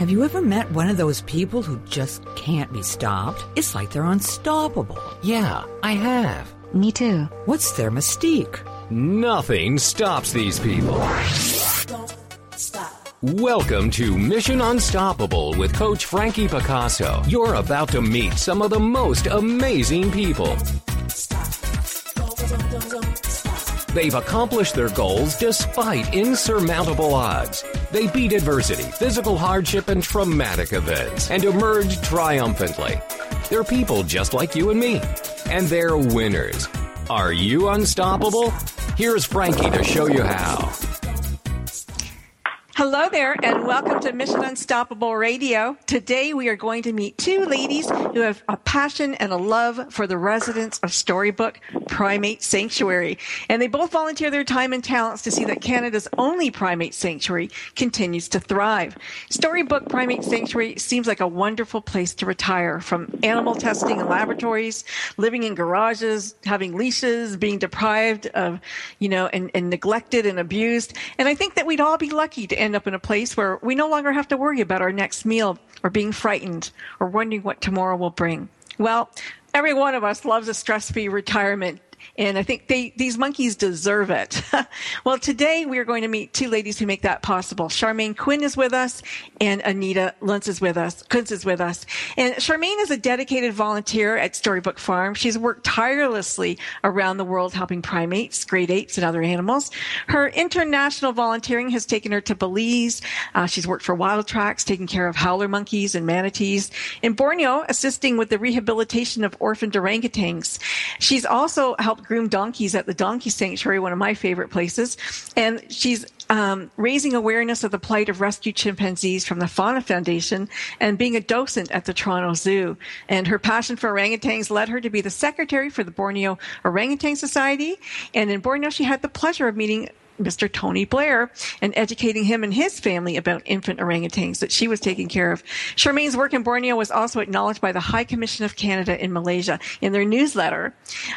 Have you ever met one of those people who just can't be stopped? It's like they're unstoppable. Yeah, I have. Me too. What's their mystique? Nothing stops these people. Don't stop. Welcome to Mission Unstoppable with Coach Frankie Picasso. You're about to meet some of the most amazing people. They've accomplished their goals despite insurmountable odds. They beat adversity, physical hardship, and traumatic events and emerge triumphantly. They're people just like you and me, and they're winners. Are you unstoppable? Here's Frankie to show you how. Hello there, and welcome to Mission Unstoppable Radio. Today, we are going to meet two ladies who have a passion and a love for the residents of Storybook Primate Sanctuary. And they both volunteer their time and talents to see that Canada's only primate sanctuary continues to thrive. Storybook Primate Sanctuary seems like a wonderful place to retire from animal testing in laboratories, living in garages, having leashes, being deprived of, you know, and, and neglected and abused. And I think that we'd all be lucky to end up in a place where we no longer have to worry about our next meal or being frightened or wondering what tomorrow will bring. Well, every one of us loves a stress-free retirement and I think they, these monkeys deserve it. well, today we are going to meet two ladies who make that possible. Charmaine Quinn is with us, and Anita Luntz is with us. Kunz is with us. And Charmaine is a dedicated volunteer at Storybook Farm. She's worked tirelessly around the world helping primates, great apes, and other animals. Her international volunteering has taken her to Belize. Uh, she's worked for Wildtracks, taking care of howler monkeys and manatees. In Borneo, assisting with the rehabilitation of orphaned orangutans. She's also helped groom donkeys at the Donkey Sanctuary, one of my favorite places. And she's um, raising awareness of the plight of rescued chimpanzees from the Fauna Foundation and being a docent at the Toronto Zoo. And her passion for orangutans led her to be the secretary for the Borneo Orangutan Society. And in Borneo, she had the pleasure of meeting Mr. Tony Blair and educating him and his family about infant orangutans that she was taking care of. Charmaine's work in Borneo was also acknowledged by the High Commission of Canada in Malaysia in their newsletter.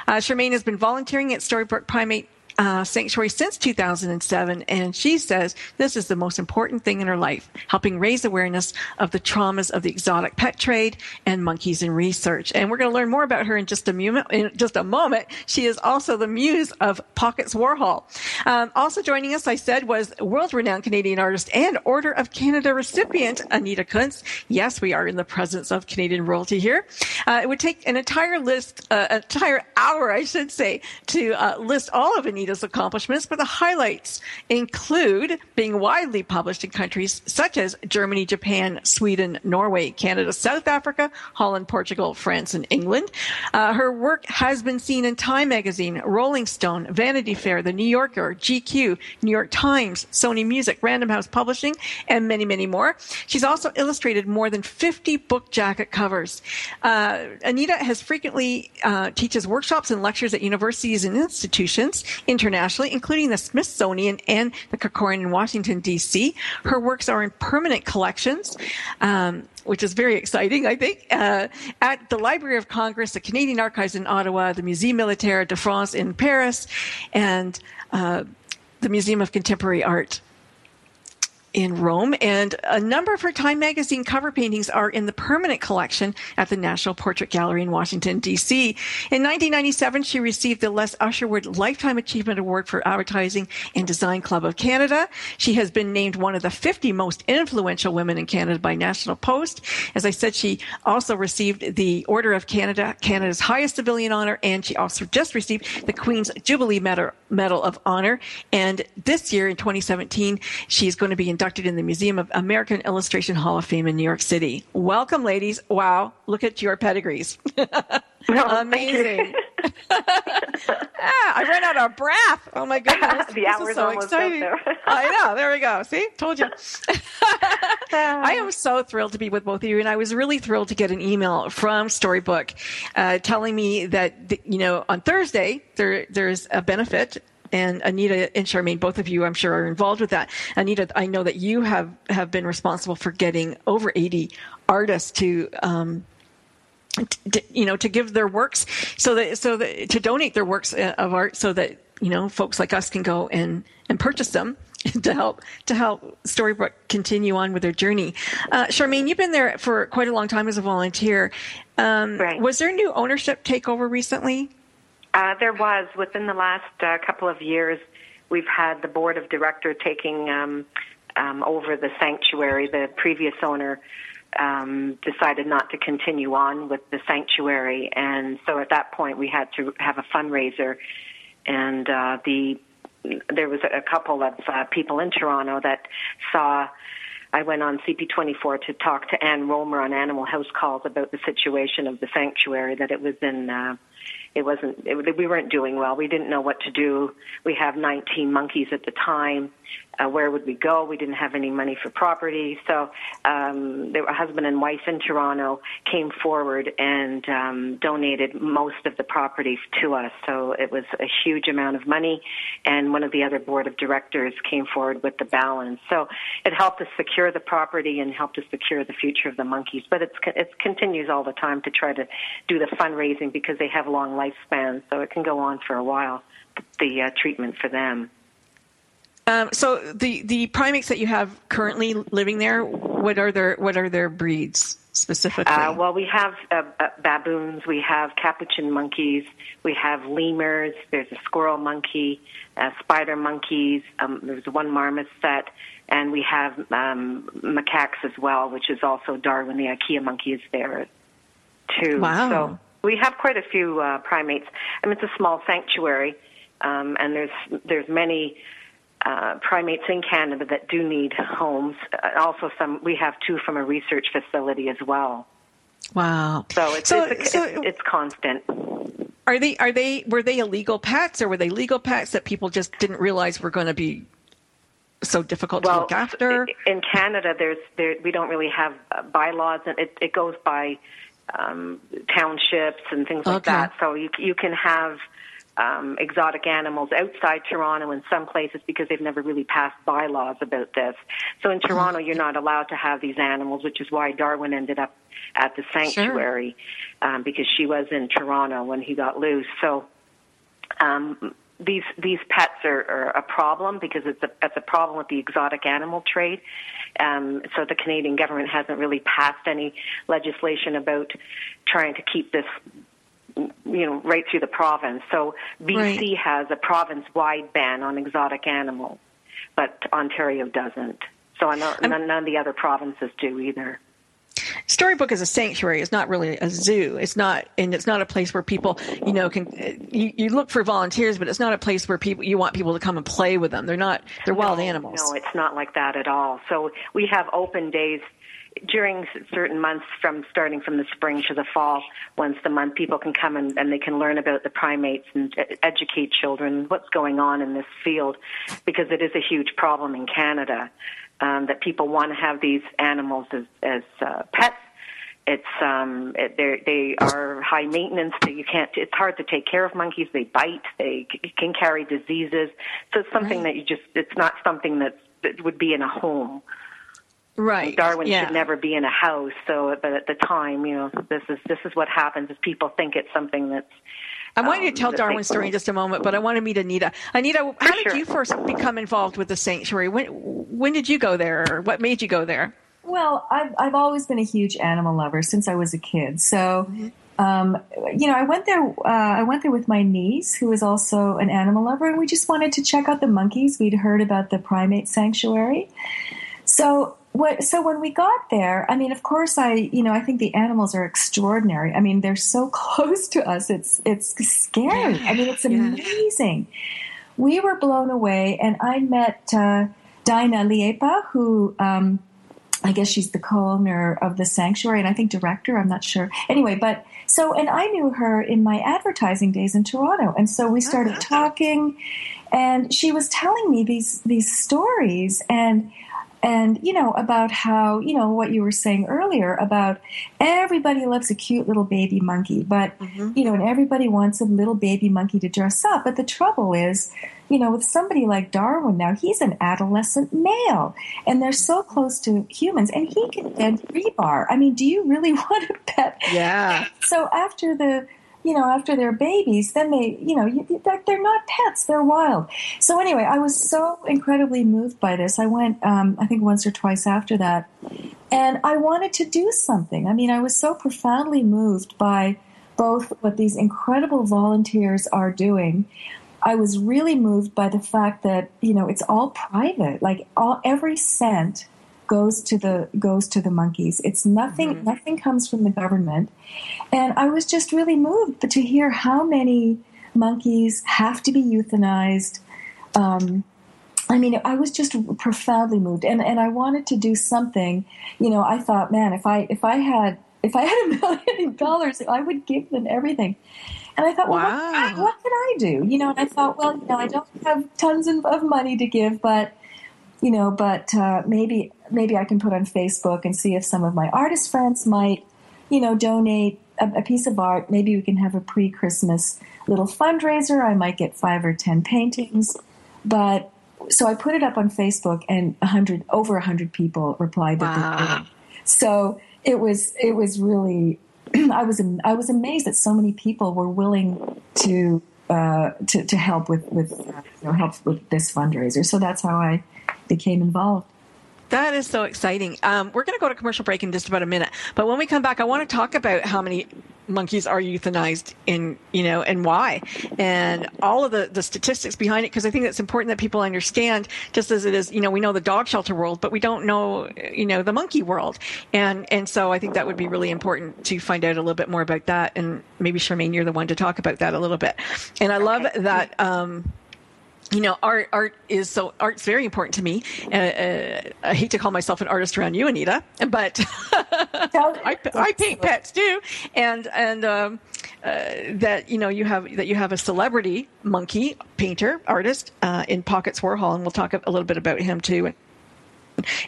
Uh, Charmaine has been volunteering at Storybook Primate uh, sanctuary since 2007, and she says this is the most important thing in her life, helping raise awareness of the traumas of the exotic pet trade and monkeys in research. And we're going to learn more about her in just a moment. In just a moment, she is also the muse of Pockets Warhol. Um, also joining us, I said, was world-renowned Canadian artist and Order of Canada recipient Anita Kunz. Yes, we are in the presence of Canadian royalty here. Uh, it would take an entire list, uh, an entire hour, I should say, to uh, list all of Anita's accomplishments, but the highlights include being widely published in countries such as Germany, Japan, Sweden, Norway, Canada, South Africa, Holland, Portugal, France, and England. Uh, her work has been seen in Time Magazine, Rolling Stone, Vanity Fair, The New Yorker, GQ, New York Times, Sony Music, Random House Publishing, and many, many more. She's also illustrated more than 50 book jacket covers. Uh, Anita has frequently uh, teaches workshops and lectures at universities and institutions internationally, including the Smithsonian and the Corcoran in Washington, D.C. Her works are in permanent collections. Um, which is very exciting, I think, uh, at the Library of Congress, the Canadian Archives in Ottawa, the Musée Militaire de France in Paris, and uh, the Museum of Contemporary Art in Rome, and a number of her Time magazine cover paintings are in the permanent collection at the National Portrait Gallery in Washington, D.C. In 1997, she received the Les Usherwood Lifetime Achievement Award for Advertising and Design Club of Canada. She has been named one of the 50 most influential women in Canada by National Post. As I said, she also received the Order of Canada, Canada's highest civilian honor, and she also just received the Queen's Jubilee Medal, of Honor. And this year, in 2017, she's going to be inducted in the Museum of American Illustration Hall of Fame in New York City. Welcome, ladies. Wow, look at your pedigrees. Amazing. ah, I ran out of breath. Oh my goodness. the this hour's is so exciting. I know. There we go. See? Told you. I am so thrilled to be with both of you, and I was really thrilled to get an email from Storybook uh, telling me that you know on Thursday there there's a benefit and Anita and Charmaine, both of you, I'm sure, are involved with that. Anita, I know that you have have been responsible for getting over 80 artists to. Um, to, you know, to give their works so that so that to donate their works uh, of art so that you know folks like us can go and and purchase them to help to help Storybook continue on with their journey. Uh, Charmaine, you've been there for quite a long time as a volunteer. Um, Right. Was there new ownership takeover recently? Uh, there was within the last uh, couple of years. We've had the board of director taking um, um, over the sanctuary. The previous owner um, decided not to continue on with the sanctuary, and so at that point we had to have a fundraiser. And uh, the there was a couple of uh, people in Toronto that saw. I went on CP24 to talk to Anne Romer on Animal House Calls about the situation of the sanctuary. That it was in. Uh, it wasn't it, we weren't doing well. We didn't know what to do. We have 19 monkeys at the time. Uh, where would we go? We didn't have any money for property. So um there were a husband and wife in toronto came forward and um donated most of the property to us. So it was a huge amount of money. And one of the other board of directors came forward with the balance. So it helped us secure the property and helped us secure the future of the monkeys. But it's it continues all the time to try to do the fundraising because they have long lifespans, so it can go on for a while. The uh, treatment for them. Um, so the the primates that you have currently living there, what are their what are their breeds specifically? Uh, well, we have uh, uh, baboons, we have capuchin monkeys, we have lemurs. There's a squirrel monkey, uh, spider monkeys. Um, there's one marmoset, and we have um, macaques as well, which is also Darwin. The IKEA monkey is there too. Wow. So we have quite a few uh, primates. I mean, it's a small sanctuary, um, and there's there's many uh, primates in Canada that do need homes. Uh, also, some we have two from a research facility as well. wow. So it's so, it's, so it's, it's constant. are they are they were they illegal pets or were they legal pets that people just didn't realize were going to be so difficult to look after? in Canada, there's there we don't really have uh, bylaws, and it, it goes by um, townships and things like Okay. that. So you you can have um, exotic animals outside Toronto in some places because they've never really passed bylaws about this. So in Toronto, you're not allowed to have these animals, which is why Darwin ended up at the sanctuary um, because she was in Toronto when he got loose. So um, these these pets are, are a problem because it's a it's a problem with the exotic animal trade. Um, so the Canadian government hasn't really passed any legislation about trying to keep this you know right through the province. So BC Right. has a province-wide ban on exotic animals, but Ontario doesn't. So I know none, none of the other provinces do either. Storybook is a sanctuary. It's not really a zoo. It's not, and it's not a place where people, you know, can. You, you look for volunteers, but it's not a place where people you want people to come and play with them. They're not. They're wild no, animals. No, it's not like that at all. So we have open days during certain months from starting from the spring to the fall. Once the month, people can come and, and they can learn about the primates and educate children what's going on in this field because it is a huge problem in Canada um, that people want to have these animals as, as uh, pets. It's um, it, they're- high maintenance. That you can't. It's hard to take care of monkeys. They bite. They c- can carry diseases. So it's something that you just. It's not something that that would be in a home. right. Darwin yeah. should never be in a house. So, but at the time, you know, this is this is what happens. Is people think it's something that's. I want you to um, tell Darwin's story in just a moment, but I want to meet Anita. Anita, how did you first become involved with the sanctuary? When when did you go there, or what made you go there? Well, I've, I've always been a huge animal lover since I was a kid. So, um, you know, I went there. Uh, I went there with my niece, who is also an animal lover, and we just wanted to check out the monkeys. We'd heard about the primate sanctuary. So, what? So when we got there, I mean, of course, I, you know, I think the animals are extraordinary. I mean, they're so close to us. It's it's scary. I mean, it's Yeah. amazing. We were blown away, and I met uh, Dinah Liepa, who. Um, I guess she's the co-owner of the sanctuary and I think director, I'm not sure. Anyway, but so and I knew her in my advertising days in Toronto. And so we started talking and she was telling me these these stories and and you know about how you know what you were saying earlier about everybody loves a cute little baby monkey but mm-hmm. you know and everybody wants a little baby monkey to dress up. But the trouble is you know with somebody like darwin now he's an adolescent male and they're so close to humans and he can bend rebar i mean do you really want to pet? Yeah. so after the you know, after they're babies, then they, you know, they're not pets; they're wild. So anyway, I was so incredibly moved by this. I went, um, I think, once or twice after that, and I wanted to do something. I mean, I was so profoundly moved by both what these incredible volunteers are doing. I was really moved by the fact that you know it's all private. Like all every cent goes to the goes to the monkeys. It's nothing Mhm. nothing comes from the government. And I was just really moved to hear how many monkeys have to be euthanized. Um, I mean, I was just profoundly moved, and and I wanted to do something. You know, I thought, man, if I if I had if I had a million dollars, I would give them everything. And I thought, well, Wow. what, what can I do? You know, and I thought, well, you know, I don't have tons of, of money to give, but you know, but uh, maybe maybe I can put on Facebook and see if some of my artist friends might, you know, donate a, a piece of art. Maybe we can have a pre-Christmas little fundraiser. I might get five or ten paintings, but so I put it up on Facebook, and a hundred over a hundred people replied that they Wow. did. So it was it was really I was I was amazed that so many people were willing to uh, to to help with with uh, you know, help with this fundraiser. So that's how I became involved. That is so exciting. Um, we're going to go to commercial break in just about a minute, but when we come back, I want to talk about how many monkeys are euthanized in, you know, and why, and all of the, the statistics behind it, because I think it's important that people understand, just as it is, you know, we know the dog shelter world, but we don't know, you know, the monkey world, and and so I think that would be really important to find out a little bit more about that, and maybe Charmaine, you're the one to talk about that a little bit, and I love that. Um, you know, art art is so art's very important to me. Uh, uh, I hate to call myself an artist around you, Anita, but I, I paint pets too, and and um, uh, that you know you have that you have a celebrity monkey painter artist uh, in Pockets Warhol, and we'll talk a little bit about him too. And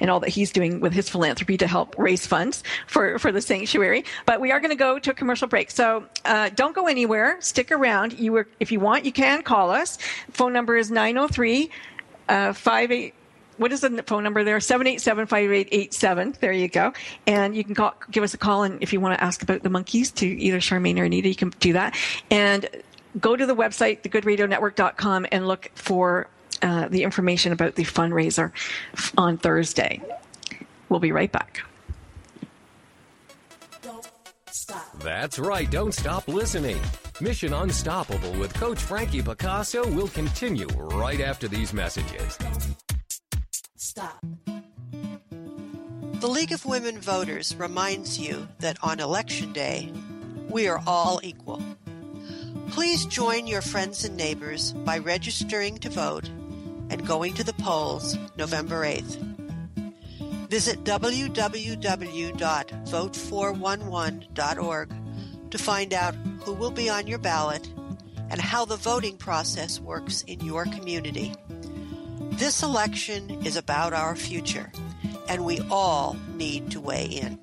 all that he's doing with his philanthropy to help raise funds for, for the sanctuary. But we are going to go to a commercial break. So uh, don't go anywhere. Stick around. You if you want, you can call us. Phone number is 903 uh, 58 what is the phone number there? 787-5887. There you go. And you can call, give us a call. And if you want to ask about the monkeys to either Charmaine or Anita, you can do that. And go to the website, thegoodradionetwork.com and look for uh, the information about the fundraiser on Thursday. We'll be right back. That's right, don't stop listening. Mission Unstoppable with Coach Frankie Picasso will continue right after these messages. Stop. The League of Women Voters reminds you that on Election Day, we are all equal. Please join your friends and neighbors by registering to vote and going to the polls November 8th. Visit www.vote411.org to find out who will be on your ballot and how the voting process works in your community. This election is about our future, and we all need to weigh in.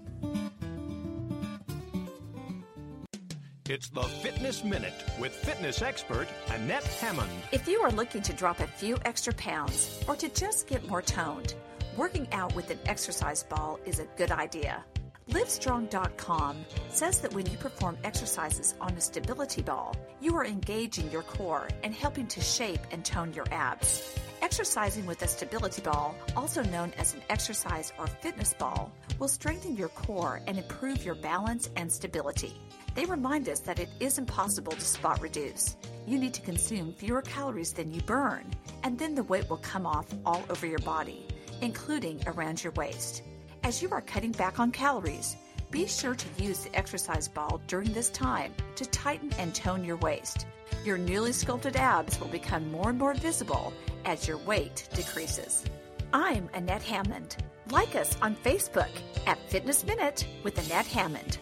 It's the Fitness Minute with fitness expert Annette Hammond. If you are looking to drop a few extra pounds or to just get more toned, working out with an exercise ball is a good idea. Livestrong.com says that when you perform exercises on a stability ball, you are engaging your core and helping to shape and tone your abs. Exercising with a stability ball, also known as an exercise or fitness ball, will strengthen your core and improve your balance and stability. They remind us that it is impossible to spot reduce. You need to consume fewer calories than you burn, and then the weight will come off all over your body, including around your waist. As you are cutting back on calories, be sure to use the exercise ball during this time to tighten and tone your waist. Your newly sculpted abs will become more and more visible as your weight decreases. I'm Annette Hammond. Like us on Facebook at Fitness Minute with Annette Hammond.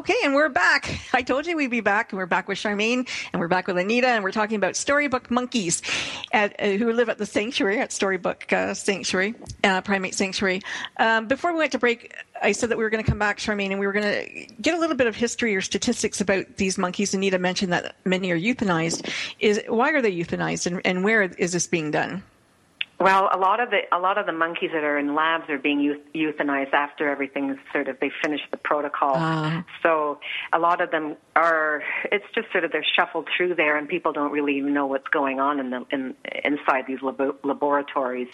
Okay, and we're back. I told you we'd be back. And we're back with Charmaine, and we're back with Anita, and we're talking about storybook monkeys at, uh, who live at the sanctuary, at Storybook uh, Sanctuary, uh, Primate Sanctuary. Um, before we went to break, I said that we were going to come back, Charmaine, and we were going to get a little bit of history or statistics about these monkeys. Anita mentioned that many are euthanized. Is why are they euthanized, and, and where is this being done? Well, a lot of the a lot of the monkeys that are in labs are being euth- euthanized after everything's sort of they finish the protocol. Ah. So a lot of them are. It's just sort of they're shuffled through there, and people don't really even know what's going on in the in inside these labo- laboratories.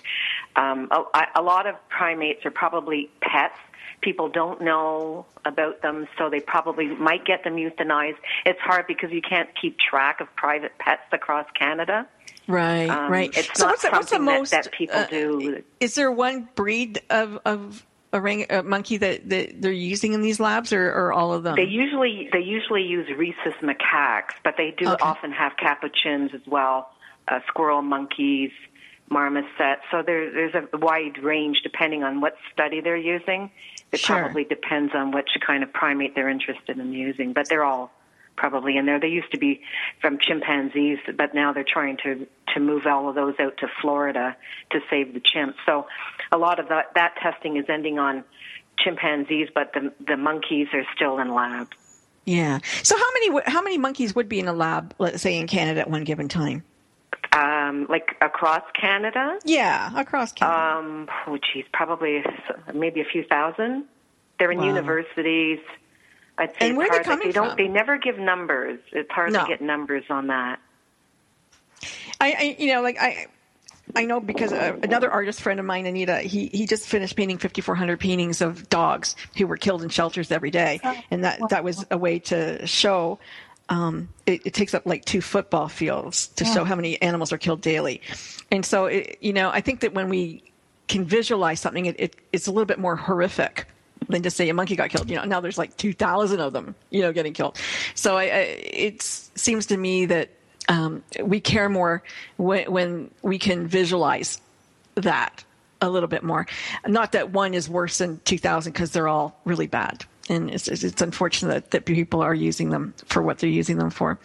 Um, a, a lot of primates are probably pets. People don't know about them, so they probably might get them euthanized. It's hard because you can't keep track of private pets across Canada. Right, Um, right. It's so not what's the, what's the something that- most that people uh, do. Is there one breed of of orang- uh, monkey that, that they're using in these labs, or, or all of them? They usually they usually use rhesus macaques, but they do Okay. often have capuchins as well, uh, squirrel monkeys, marmosets. So there, there's a wide range depending on what study they're using. It Sure. probably depends on which kind of primate they're interested in using, but they're all probably in there. They used to be from chimpanzees, but now they're trying to to move all of those out to Florida to save the chimps. So a lot of that that testing is ending on chimpanzees, but the the monkeys are still in labs. yeah. So how many how many monkeys would be in a lab, let's say in Canada at one given time? Um, like across Canada, Yeah, across Canada. um, oh geez, probably maybe a few thousand. They're in Wow. universities. I'd say And where hard. like, coming they don't. from? They never give numbers. It's hard No. to get numbers on that. I, I you know like I I know because uh, another artist friend of mine, Anita, he he just finished painting 5,400 paintings of dogs who were killed in shelters every day, and that that was a way to show. Um, it, it takes up like two football fields to show how many animals are killed daily, and so it, you know I think that when we can visualize something, it, it it's a little bit more horrific than to say a monkey got killed. You know, now there's like 2,000 of them, you know, getting killed. So I, I, it seems to me that um, we care more when, when we can visualize that a little bit more. Not that one is worse than 2,000 because they're all really bad. And it's, it's unfortunate that people are using them for what they're using them for.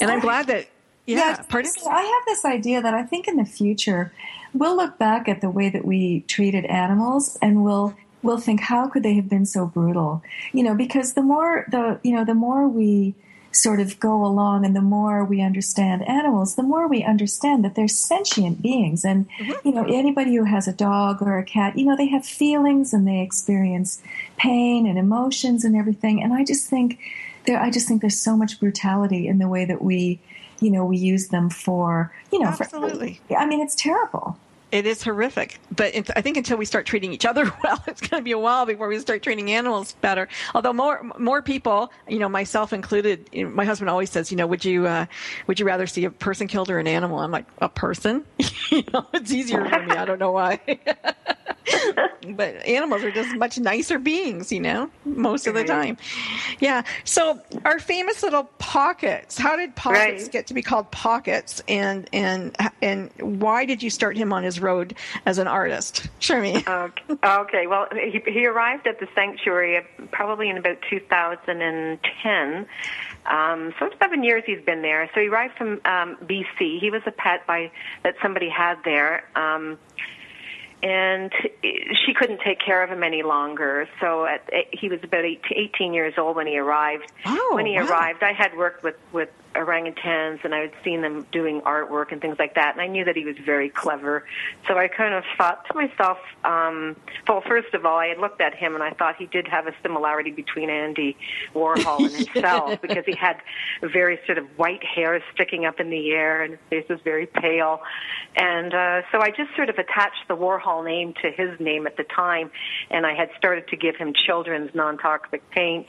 And I'm glad that, yeah, I, pardon? I have this idea that I think in the future we'll look back at the way that we treated animals and we'll we'll think how could they have been so brutal? You know because the more the you know the more we sort of go along and the more we understand animals the more we understand that they're sentient beings. And mm-hmm. you know anybody who has a dog or a cat you know they have feelings and they experience pain and emotions and everything. And i just think there i just think there's so much brutality in the way that we you know we use them for you know Absolutely. for, i mean it's terrible It is horrific, but it, I think until we start treating each other well, it's going to be a while before we start treating animals better. Although more more people, you know, myself included, you know, my husband always says, you know, would you uh, would you rather see a person killed or an animal? I'm like, a person. you know, it's easier for me. I don't know why. but animals are just much nicer beings, you know, most of the time. Yeah. So our famous little pockets. How did pockets Right. get to be called pockets? And and and why did you start him on his road as an artist? Show me. Okay. okay. Well, he, he arrived at the sanctuary probably in about 2010. Um, so seven years he's been there. So he arrived from um, BC. He was a pet by that somebody had there. Um, and she couldn't take care of him any longer. So at, he was about eight, 18 years old when he arrived. Oh, when he wow. arrived, I had worked with with orangutans, and I had seen them doing artwork and things like that. And I knew that he was very clever. So I kind of thought to myself, um, well, first of all, I had looked at him and I thought he did have a similarity between Andy Warhol and himself because he had very sort of white hair sticking up in the air and his face was very pale. And uh, so I just sort of attached the Warhol name to his name at the time, and I had started to give him children's non-toxic paints.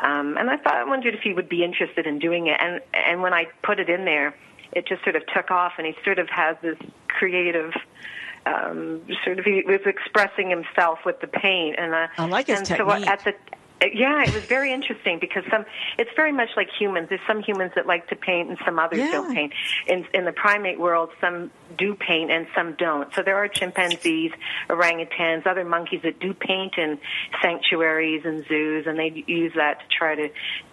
Um, and I thought, I wondered if he would be interested in doing it. And and when I put it in there, it just sort of took off, and he sort of has this creative. Um, sort of, he was expressing himself with the paint, and uh, I like his and technique. So at the yeah, it was very interesting because some it's very much like humans. There's some humans that like to paint and some others Yeah. don't paint. In in the primate world, some do paint and some don't. So there are chimpanzees, orangutans, other monkeys that do paint in sanctuaries and zoos, and they use that to try to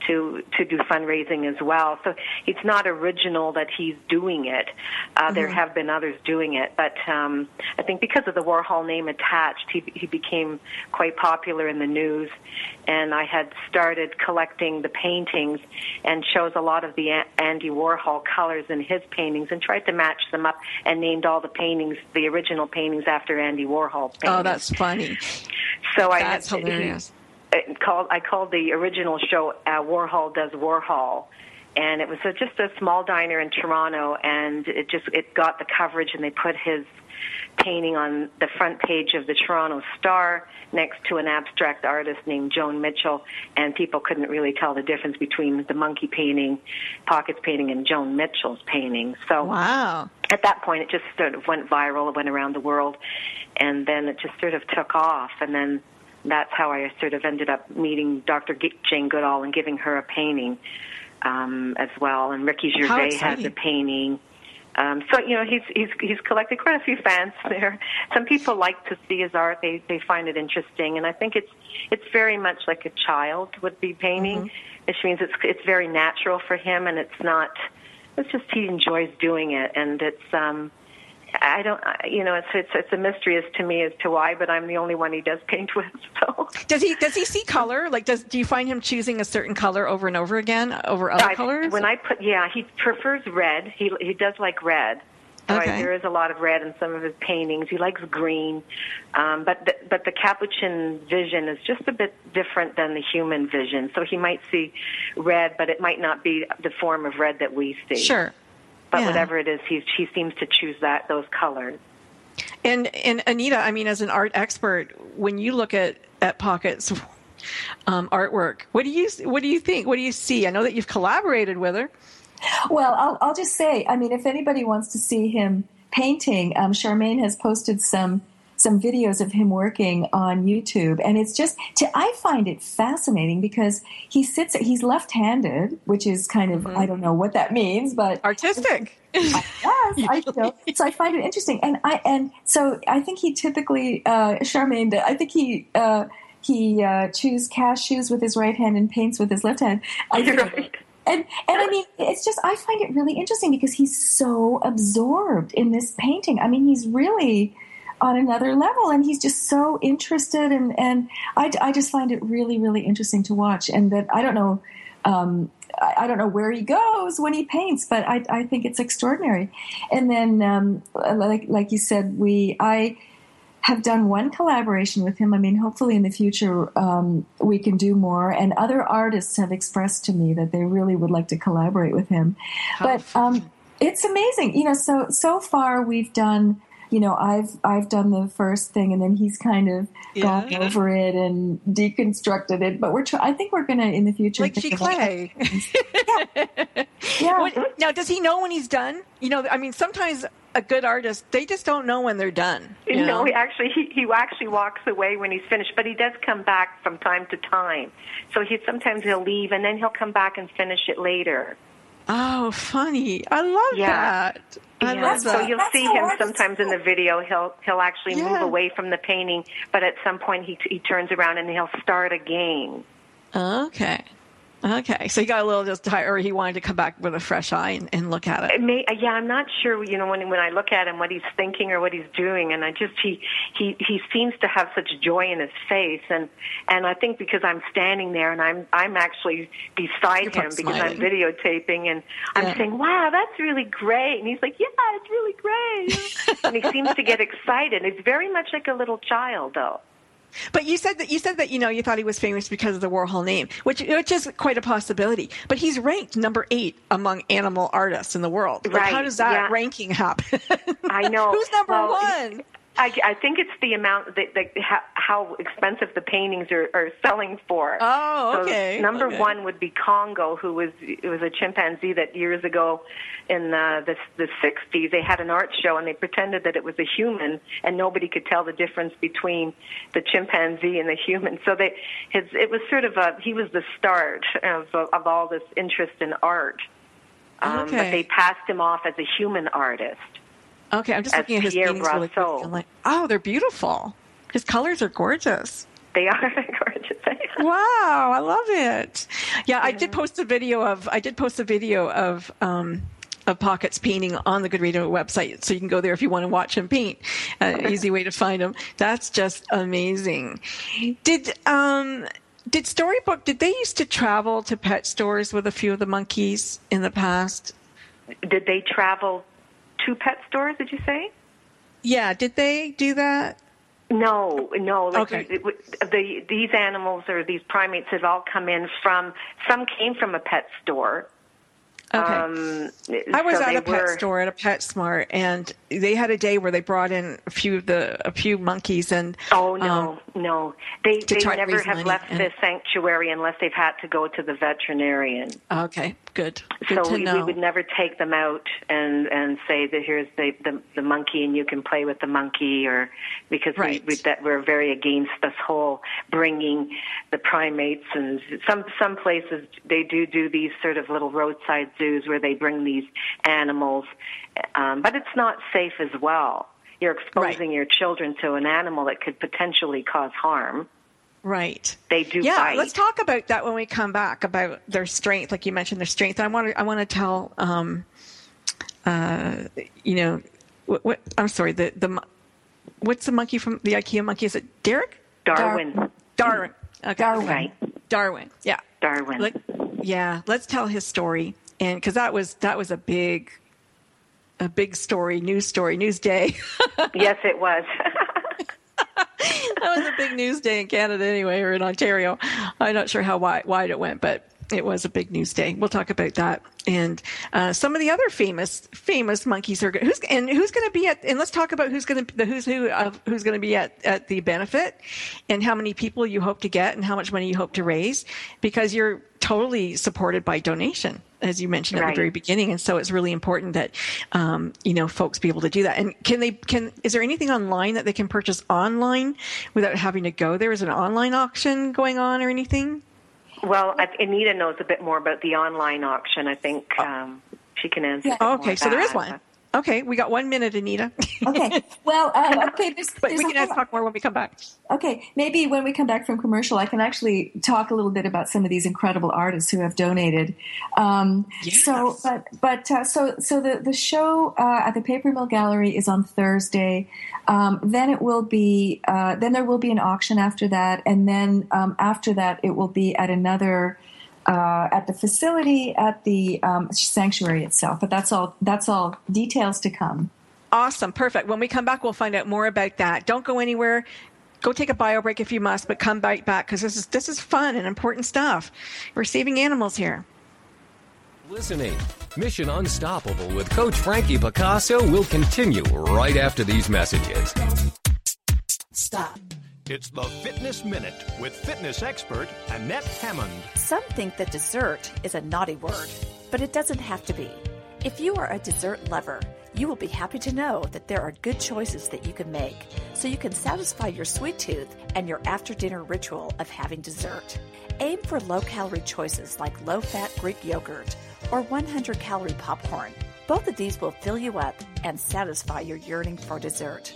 to to do fundraising as well. So it's not original that he's doing it. Uh, There have been others doing it, but um, I think because of the Warhol name attached, he he became quite popular in the news. and I had started collecting the paintings and chose a lot of the Andy Warhol colors in his paintings and tried to match them up and named all the paintings, the original paintings, after Andy Warhol paintings. Oh, that's funny. so I That's hilarious. He, it called I called the original show uh, Warhol Does Warhol. And it was a, just a small diner in Toronto, and it just it got the coverage, and they put his painting on the front page of the Toronto Star next to an abstract artist named Joan Mitchell, and people couldn't really tell the difference between the monkey painting, Pockets painting, and Joan Mitchell's painting. So Wow. at that point, it just sort of went viral. It went around the world, and then it just sort of took off. And then that's how I sort of ended up meeting Dr. Jane Goodall and giving her a painting um, as well. And Ricky Gervais has a painting. Um, so you know he's he's he's collected quite a few fans there. Some people like to see his art; they they find it interesting, and I think it's it's very much like a child would be painting, Mm-hmm. which means it's it's very natural for him, and it's not. It's just he enjoys doing it, and it's um, I don't you know it's it's it's a mystery as to me as to why, but I'm the only one he does paint with. So Does he does he see color? Like, does do you find him choosing a certain color over and over again over other I- colors? When I put, yeah, he prefers red. He he does like red. So I- Okay. there is a lot of red in some of his paintings. He likes green, um, but the, but the Capuchin vision is just a bit different than the human vision. So he might see red, but it might not be the form of red that we see. sure. But yeah. whatever it is, he he seems to choose that those colors. And and Anita, I mean, as an art expert, when you look at at Pocket's um, artwork, what do you what do you think? What do you see? I know that you've collaborated with her. Well, I'll, I'll just say, I mean, if anybody wants to see him painting, um, Charmaine has posted some some videos of him working on YouTube, and it's just to, I find it fascinating because he sits he's left-handed, which is kind of I don't know what that means, but Artistic. yes, I know. So I find it interesting, and I and so I think he typically uh, Charmaine. I think he. Uh, he uh, chews cashews with his right hand and paints with his left hand. I think, Right. and and I mean, it's just I find it really interesting because he's so absorbed in this painting. I mean, he's really on another level, and he's just so interested, and and I, I just find it really really interesting to watch. And that I don't know. Um, I I don't know where he goes when he paints, but I, I think it's extraordinary. And then, um, like like you said, we I have done one collaboration with him. I mean, hopefully in the future um, we can do more. And other artists have expressed to me that they really would like to collaborate with him. but um, it's amazing, you know. So so far we've done. You know, I've I've done the first thing, and then he's kind of gone over it and deconstructed it. But we're try- I think we're gonna in the future like think she about- clay. Yeah. What- now, does he know when he's done? You know, I mean, sometimes a good artist they just don't know when they're done. you No, know? he actually he, he actually walks away when he's finished, but he does come back from time to time. So he sometimes he'll leave and then he'll come back and finish it later. Oh, funny! I love Yeah. that. I Yeah, love so that. you'll That's see him sometimes in the video. He'll he'll actually move away from the painting, but at some point he he turns around and he'll start again. Okay. Okay. So he got a little just tired, or he wanted to come back with a fresh eye and, and look at It it. may, yeah, I'm not sure. You know, when when I look at him, what he's thinking or what he's doing, and I just he he he seems to have such joy in his face, and and I think because I'm standing there and I'm I'm actually beside You're him because I'm videotaping, and I'm Yeah. saying, "Wow, that's really great," and he's like, "Yeah, it's really great," and he seems to get excited. It's very much like a little child, though. But you said that you said that you know you thought he was famous because of the Warhol name, which which is quite a possibility. But he's ranked number eight among animal artists in the world. Like, how does that yeah. ranking happen? I know. Who's number Well, one? I, I think it's the amount that, that how, how expensive the paintings are, are selling for. Oh, So okay, number okay. one would be Congo, who was it was a chimpanzee that years ago in uh, the the '60s they had an art show and they pretended that it was a human and nobody could tell the difference between the chimpanzee and the human. So they his it was sort of a he was the start of of all this interest in art. Um, But they passed him off as a human artist. Okay, I'm just looking at his Pierre paintings really quick. I'm like, oh, they're beautiful. His colors are gorgeous. They are gorgeous. Wow, I love it. Yeah, I did post a video of I did post a video of um of Pockets painting on the Good Radio website, so you can go there if you want to watch him paint. Uh, easy way to find him. That's just amazing. Did um did Storybook, did they used to travel to pet stores with a few of the monkeys in the past? Did they travel to pet stores? Did you say? Yeah, did they do that? No, no. Like Okay. it- it- the, these animals or these primates have all come in from. Some came from a pet store. Okay. Um, I was so at a pet were- store at a Pet Smart, and they had a day where they brought in a few of the a few monkeys, and Oh no, um, no. They they never have left and- the sanctuary unless they've had to go to the veterinarian. okay, good, good so we, we would never take them out and and say that here's the, the the monkey and you can play with the monkey or because Right. we, we that we're very against this whole bringing the primates and some some places they do do these sort of little roadside zoos where they bring these animals um, but it's not safe as well. You're exposing your children to an animal that could potentially cause harm Right. they do yeah, bite let's talk about that when we come back about their strength. Like you mentioned, their strength. I want to. I want to tell. Um, uh, you know, what, what? I'm sorry. The the what's the monkey from the IKEA monkey? Is it Derek? darwin Darwin. Okay. Darwin. right Darwin. Yeah. darwin Let, yeah. Let's tell his story, and because that was that was a big, a big story, news story, news day. yes it was that was a big news day in Canada anyway, or in Ontario. I'm not sure how wide, wide it went, but it was a big news day. We'll talk about that. And uh, some of the other famous famous monkeys are who's and who's going to be at and let's talk about who's going to the who's who of who's going to be at at the benefit and how many people you hope to get and how much money you hope to raise because you're totally supported by donation as you mentioned at Right. the very beginning. And so it's really important that um, you know folks be able to do that. And can they can is there anything online that they can purchase online without having to go? There is an online auction going on or anything Well, I, Anita knows a bit more about the online auction. I think um, she can answer. Yeah. a bit more Oh. okay so there is one okay we got one minute anita Okay. Well, um, okay. There's, but there's we can talk more when we come back Okay, maybe when we come back from commercial, I can actually talk a little bit about some of these incredible artists who have donated. Um, So, but but uh, so so the the show uh, at the Paper Mill Gallery is on Thursday. Um, then it will be uh, then there will be an auction after that, and then um, after that it will be at another. Uh, at the facility at the um, sanctuary itself, but that's all. That's all details to come. Awesome. Perfect. When we come back, we'll find out more about that. Don't go anywhere. Go take a bio break if you must, but come right back because this is this is fun and important stuff. We're saving animals here. Listening. Mission Unstoppable with Coach Frankie Picasso will continue right after these messages. Stop. It's the Fitness Minute with fitness expert Annette Hammond. Some think that dessert is a naughty word, but it doesn't have to be. If you are a dessert lover, you will be happy to know that there are good choices that you can make so you can satisfy your sweet tooth and your after dinner ritual of having dessert. Aim for low calorie choices like low fat Greek yogurt or 100 calorie popcorn. Both of these will fill you up and satisfy your yearning for dessert.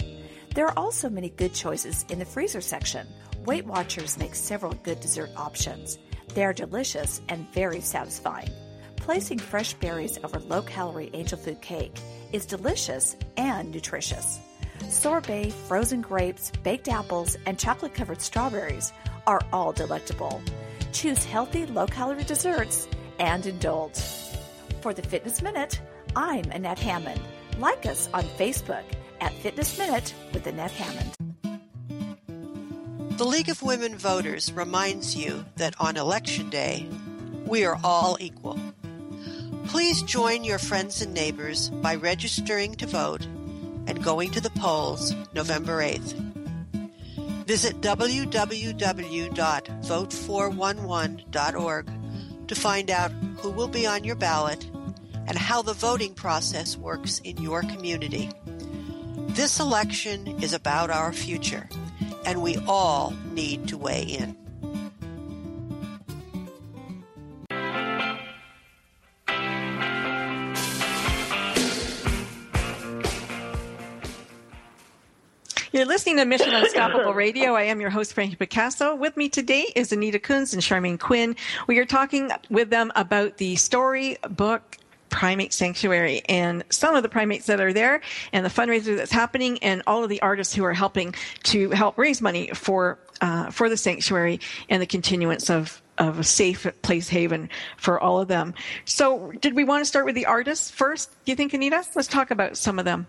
There are also many good choices in the freezer section. Weight Watchers makes several good dessert options. They are delicious and very satisfying. Placing fresh berries over low calorie angel food cake is delicious and nutritious. Sorbet, frozen grapes, baked apples, and chocolate covered strawberries are all delectable. Choose healthy, low calorie desserts and indulge. For the Fitness Minute, I'm Annette Hammond. Like us on Facebook at Fitness Minute with Annette Hammond. The League of Women Voters reminds you that on Election Day, we are all equal. Please join your friends and neighbors by registering to vote and going to the polls November 8th. Visit www.vote411.org to find out who will be on your ballot and how the voting process works in your community. This election is about our future, and we all need to weigh in. You're listening to Mission Unstoppable Radio. I am your host, Frankie Picasso. With me today is Anita Kunz and Charmaine Quinn. We are talking with them about the storybook Primate Sanctuary and some of the primates that are there and the fundraiser that's happening and all of the artists who are helping to help raise money for uh, for the sanctuary and the continuance of of a safe place haven for all of them. So, did we want to start with the artists first? Do you think, Anita? Let's talk about some of them.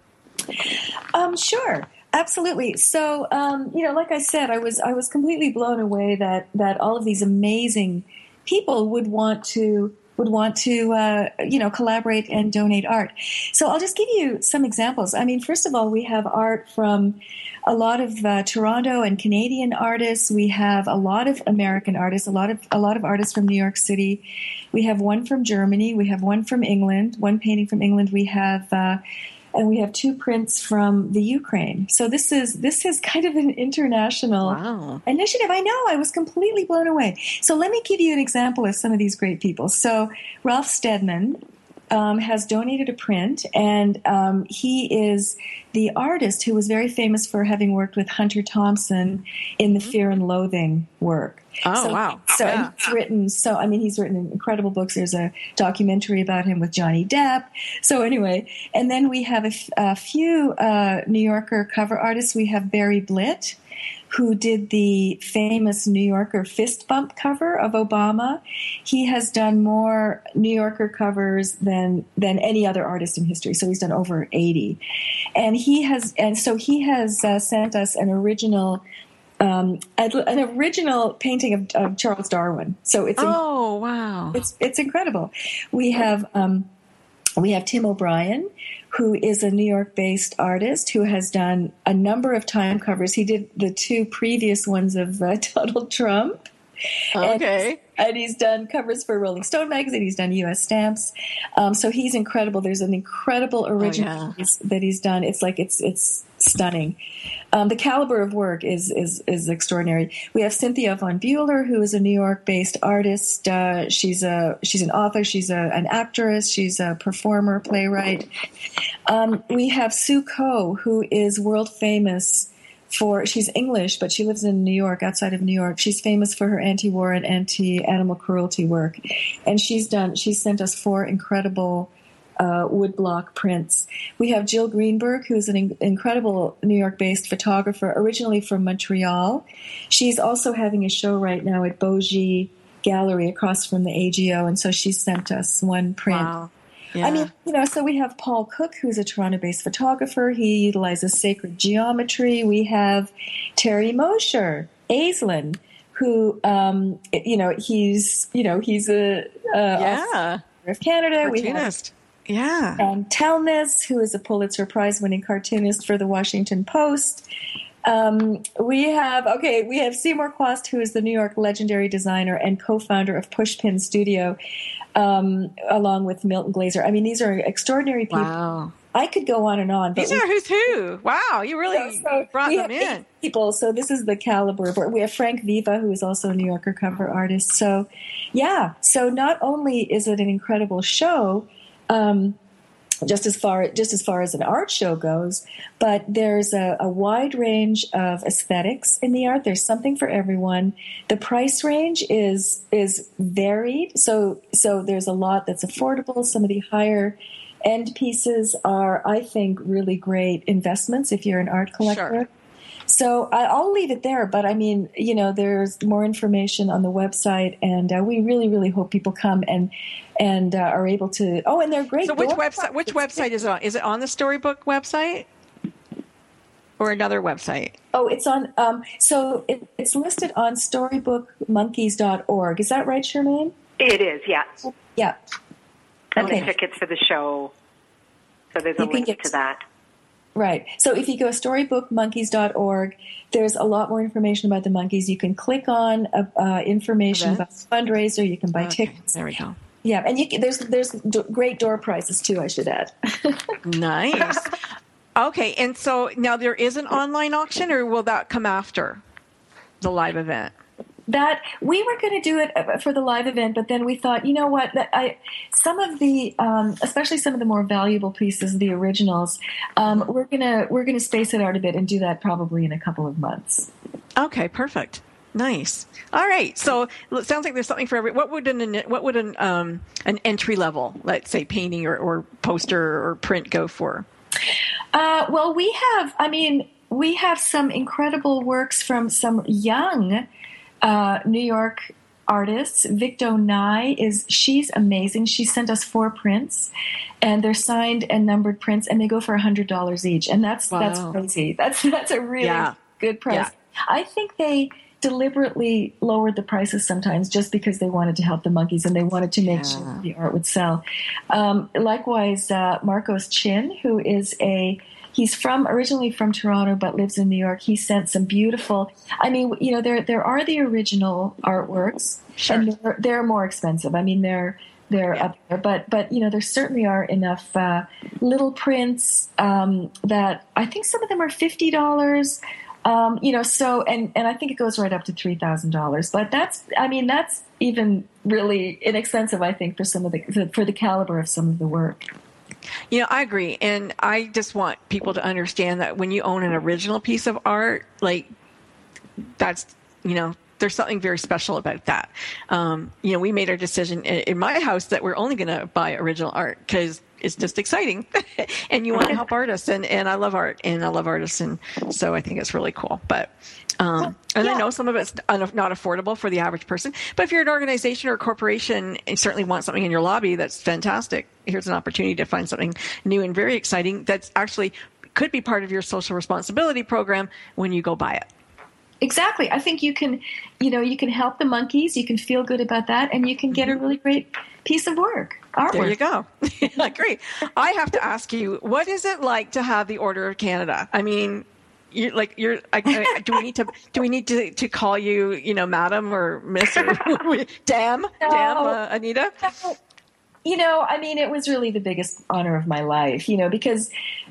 Um, sure. Absolutely. So, um, you know, like I said, I was I was completely blown away that that all of these amazing people would want to would want to uh, you know collaborate and donate art. So I'll just give you some examples. I mean, first of all, we have art from a lot of uh, Toronto and Canadian artists. We have a lot of American artists, a lot of a lot of artists from New York City. We have one from Germany. We have one from England. One painting from England. We have. Uh, and we have two prints from the Ukraine. So this is this is kind of an international Wow. initiative. I know I was completely blown away. So let me give you an example of some of these great people. So Ralph Steadman um, has donated a print, and um, he is the artist who was very famous for having worked with Hunter Thompson in the Fear and Loathing work. Oh, so, wow. So Yeah. he's written so I mean he's written incredible books. There's a documentary about him with Johnny Depp. So anyway, and then we have a, f- a few uh, New Yorker cover artists. We have Barry Blitt, who did the famous New Yorker fist bump cover of Obama. He has done more New Yorker covers than than any other artist in history. So he's done over 80. And he has and so he has uh, sent us an original um, an original painting of, of Charles Darwin. So it's Oh, wow. it's it's incredible. We have um, we have Tim O'Brien, who is a New York-based artist who has done a number of time covers. He did the two previous ones of uh, Donald Trump. Okay. And, he's done covers for Rolling Stone magazine. He's done U.S. stamps. Um, so he's incredible. There's an incredible original yeah. that he's done. It's like it's it's stunning. Um, the caliber of work is is is extraordinary. We have Cynthia von Buhler, who is a New York-based artist. Uh, she's a she's an author. She's a, an actress. She's a performer, playwright. Um, we have Sue Coe, who is world famous for she's English, but she lives in New York, outside of New York. She's famous for her anti-war and anti-animal cruelty work, and she's done. She's sent us four incredible uh, woodblock prints. We have Jill Greenberg, who's an in- incredible New York-based photographer, originally from Montreal. She's also having a show right now at Bau-Xi Gallery across from the AGO, and so she sent us one print. Wow. Yeah. I mean, you know, so we have Paul Cook, who's a Toronto based photographer. He utilizes sacred geometry. We have Terry Mosher, Aislin, who, um, you know, he's, you know, he's a, uh, yeah. of Canada. We have Cartoonist. Yeah. Ann Telnaes, who is a Pulitzer Prize winning cartoonist for the Washington Post. Um, we have okay, we have Seymour Chwast, who is the New York legendary designer and co-founder of Pushpin Studio, um, along with Milton Glaser. I mean, these are extraordinary people. Wow. I could go on and on, but These are who's who. Wow. You really so- so brought we them in. people. So this is the caliber of. We have Frank Viva, who is also a New Yorker cover artist. So, yeah. So not only is it an incredible show, um, just as far just as far as an art show goes, but there's a, a wide range of aesthetics in the art. There's something for everyone. The price range is is varied. So so there's a lot that's affordable. Some of the higher end pieces are, I think, really great investments if you're an art collector. Sure. So I, I'll leave it there. But I mean, you know, there's more information on the website, and uh, we really, really hope people come and and uh, are able to. Oh, and they're great. So which door website which website is it on? Is it on the storybook website? Or another website? Oh, it's on. Um, so it, it's listed on storybookmonkeys.org. Is that right, Charmaine? It is, yeah. Yeah. And Okay. the tickets for the show. So there's a You can link get- to that. Right. So if you go to storybookmonkeys.org, there's a lot more information about the monkeys. You can click on uh, uh, information Events? about fundraiser. You can buy Okay, tickets. There we go. Yeah, and you can, there's there's d- great door prizes too. I should add. Nice. okay, and so now there is an online auction, or will that come after the live event? That we were going to do it uh, for the live event, but then we thought, you know what? That I some of the, um, especially some of the more valuable pieces, the originals, um, we're gonna we're gonna space it out a bit and do that probably in a couple of months. Okay, perfect. Nice. All right. So it sounds like there's something for every. What would an what would an um, an entry level, let's say, painting or, or poster or print go for? Uh, well, we have. I mean, we have some incredible works from some young uh, New York artists. Victo Ngai is she's amazing. She sent us four prints, and they're signed and numbered prints, and they go for a hundred dollars each. And that's that's crazy. That's that's a really Yeah. good price. Yeah. I think they deliberately lowered the prices sometimes just because they wanted to help the monkeys and they wanted to make sure the art would sell. Um, likewise, uh, Marcos Chin, who is a he's from originally from Toronto but lives in New York. He sent some beautiful. I mean, you know, there there are the original artworks, and they're, they're more expensive. I mean, they're they're up there, but but you know, there certainly are enough uh, little prints um, that I think some of them are fifty dollars. Um, you know, so and and I think it goes right up to three thousand dollars. But that's, I mean, that's even really inexpensive. I think for some of the for the caliber of some of the work. You know, I agree. And I just want people to understand that when you own an original piece of art, like that's, you know, there's something very special about that. Um, you know, we made our decision in, in my house that we're only going to buy original art because it's just exciting and you want to help artists and, and I love art and I love artists. And so I think it's really cool. But, um, and I know some of it's not affordable for the average person, but if you're an organization or a corporation and certainly want something in your lobby, that's fantastic. Here's an opportunity to find something new and very exciting that's actually could be part of your social responsibility program when you go buy it. Exactly. I think you can, you know, you can help the monkeys. You can feel good about that, and you can get a really great piece of work. Artwork. There you go. Great. I have to ask you, what is it like to have the Order of Canada? I mean, you like you're. I, I- do we need to? Do we need to, to call you, you know, Madam or Miss or Damn, Damn, uh, Anita? you know, I mean, it was really the biggest honor of my life, you know, because,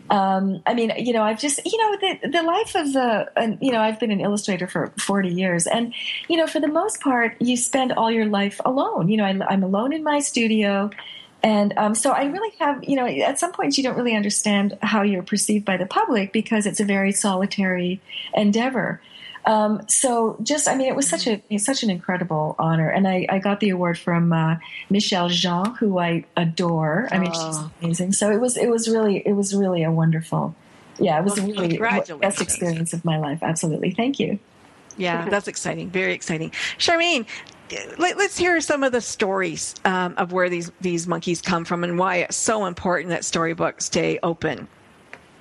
um, I mean, you know, I've just, you know, the, the life of the, uh, you know, I've been an illustrator for 40 years. And, you know, for the most part, you spend all your life alone. You know, I, I'm alone in my studio. And um, so I really have, you know, at some points you don't really understand how you're perceived by the public because it's a very solitary endeavor. Um, so just, I mean, it was such a it's such an incredible honor, and I, I got the award from uh, Michaëlle Jean, who I adore. I mean, she's amazing. So it was it was really it was really a wonderful, yeah, it was Well, a really best experience of my life. Absolutely, thank you. Yeah, that's exciting. Very exciting. Charmaine, let, us hear some of the stories um, of where these these monkeys come from and why it's so important that storybooks stay open.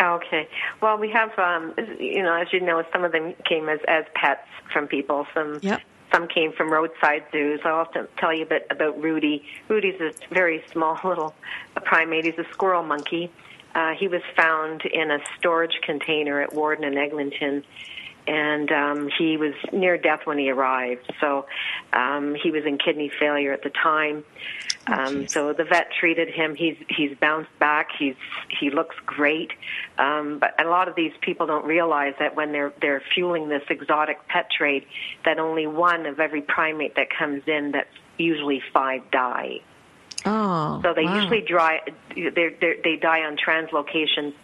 Okay. Well, we have, um, you know, as you know, some of them came as, as pets from people. Some Yep. some came from roadside zoos. I'll to tell you a bit about Rudy. Rudy's a very small little primate. He's a squirrel monkey. Uh, he was found in a storage container at Warden and Eglinton, and um, he was near death when he arrived. So um, he was in kidney failure at the time. Um, so the vet treated him. He's he's bounced back. He's he looks great. Um, but a lot of these people don't realize that when they're they're fueling this exotic pet trade, that only one of every primate that comes in, that's usually five die. Oh, So they wow. usually dry, they're, they're, they die on translocation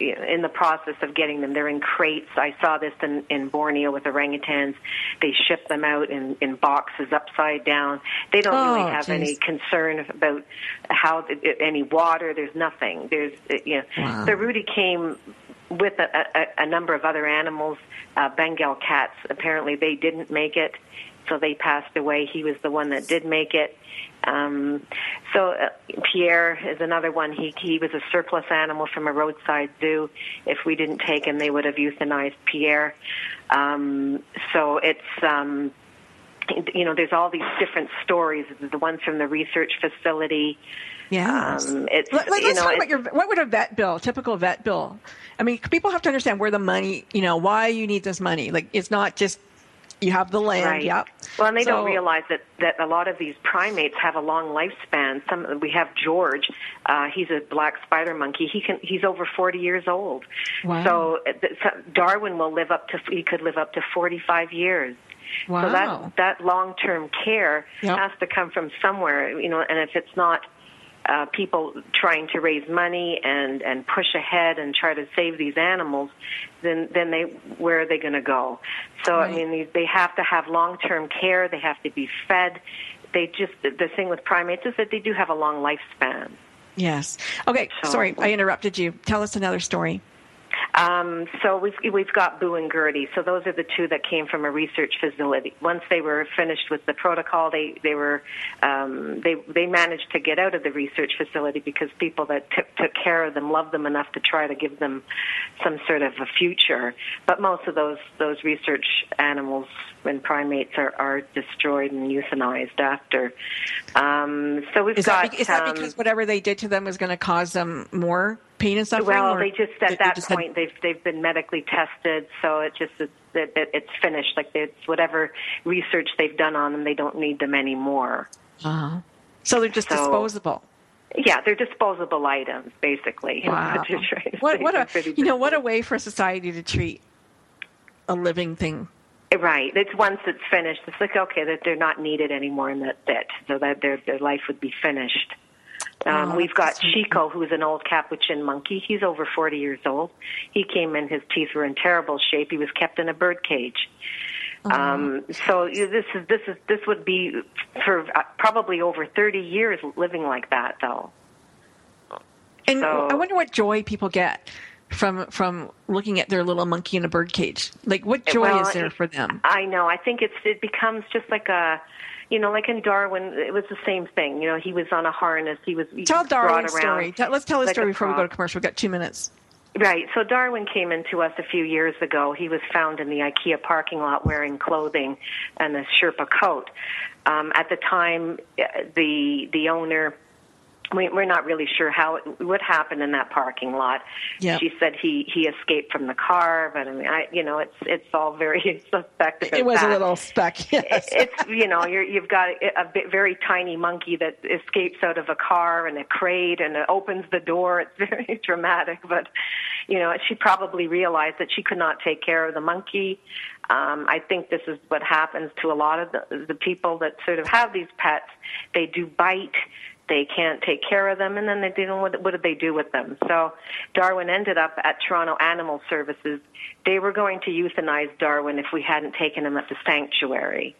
in the process of getting them. They're in crates. I saw this in, in Borneo with orangutans. They ship them out in, in boxes upside down. They don't Oh, really have geez. any concern about how any water. There's nothing. There's uh, you know. Wow. So Rudy came with a, a, a number of other animals. Uh, Bengal cats. Apparently, they didn't make it, so they passed away. He was the one that did make it. Um, so uh, Pierre is another one. He he was a surplus animal from a roadside zoo. If we didn't take him, they would have euthanized Pierre. Um, so it's um, you know there's all these different stories. The ones from the research facility. Yeah. Um, it's Let, you us know talk about your. What would a vet bill? Typical vet bill. I mean, people have to understand where the money. You know, why you need this money. Like, it's not just you have the land. Right. Yep. Well, and they So- don't realize that that a lot of these primates have a long lifespan. Some we have George. Uh, he's a black spider monkey. He can. He's over forty years old. Wow. So, uh, so Darwin will live up to. He could live up to forty-five years. Wow. So that that long-term care Yep. has to come from somewhere, you know. And if it's not uh, people trying to raise money and and push ahead and try to save these animals, then then they where are they going to go? So Right. I mean, these, they have to have long-term care. They have to be fed. They just the thing with primates is that they do have a long lifespan. Yes. Okay. So- Sorry, I interrupted you. Tell us another story. Um, so we've we've got Boo and Gertie. So those are the two that came from a research facility. Once they were finished with the protocol, they they were um, they they managed to get out of the research facility because people that took took care of them loved them enough to try to give them some sort of a future. But most of those those research animals and primates are, are destroyed and euthanized after. Um, so we've Is got that, be- is that um, because whatever they did to them was going to cause them more pain and suffering? Well, they just at they that just had- point they've they've been medically tested, so it just it's, that that it's finished. Like it's whatever research they've done on them, they don't need them anymore. Uh-huh. So they're just So- disposable. Yeah, they're disposable items, basically. Wow. What you're trying to What, say. what They're a you know what a way for society to treat a living thing. Right. It's once it's finished, it's like okay that they're not needed anymore, and that's it. So that their their life would be finished. Um, Oh, we've got. Chico, who's an old capuchin monkey. He's over 40 years old. He came in, his teeth were in terrible shape. He was kept in a bird cage. Um, so this is this is this would be for uh, probably over 30 years living like that, though. And So- I wonder what joy people get from from looking at their little monkey in a bird cage. Like what joy Well, is there for them? I know. I think it's it becomes just like a, you know, like in Darwin, it was the same thing. You know, he was on a harness. He was he Tell Darwin's around story. Let's tell his like story before we go to commercial. We've got two minutes. Right. So Darwin came into us a few years ago. He was found in the IKEA parking lot wearing clothing and a Sherpa coat. Um, at the time, uh, the the owner. We, we're not really sure how it, what happened in that parking lot. Yep. She said he he escaped from the car, but I mean, I you know, it's it's all very suspect. It was a little speck. Yes. it's you know you're, you've got a, a bit, very tiny monkey that escapes out of a car and a crate and it opens the door. It's very dramatic, but you know she probably realized that she could not take care of the monkey. Um, I think this is what happens to a lot of the, the people that sort of have these pets. They do bite. They can't take care of them, and then they do what, what did they do with them? So Darwin ended up at Toronto Animal Services. They were going to euthanize Darwin if we hadn't taken him at the sanctuary.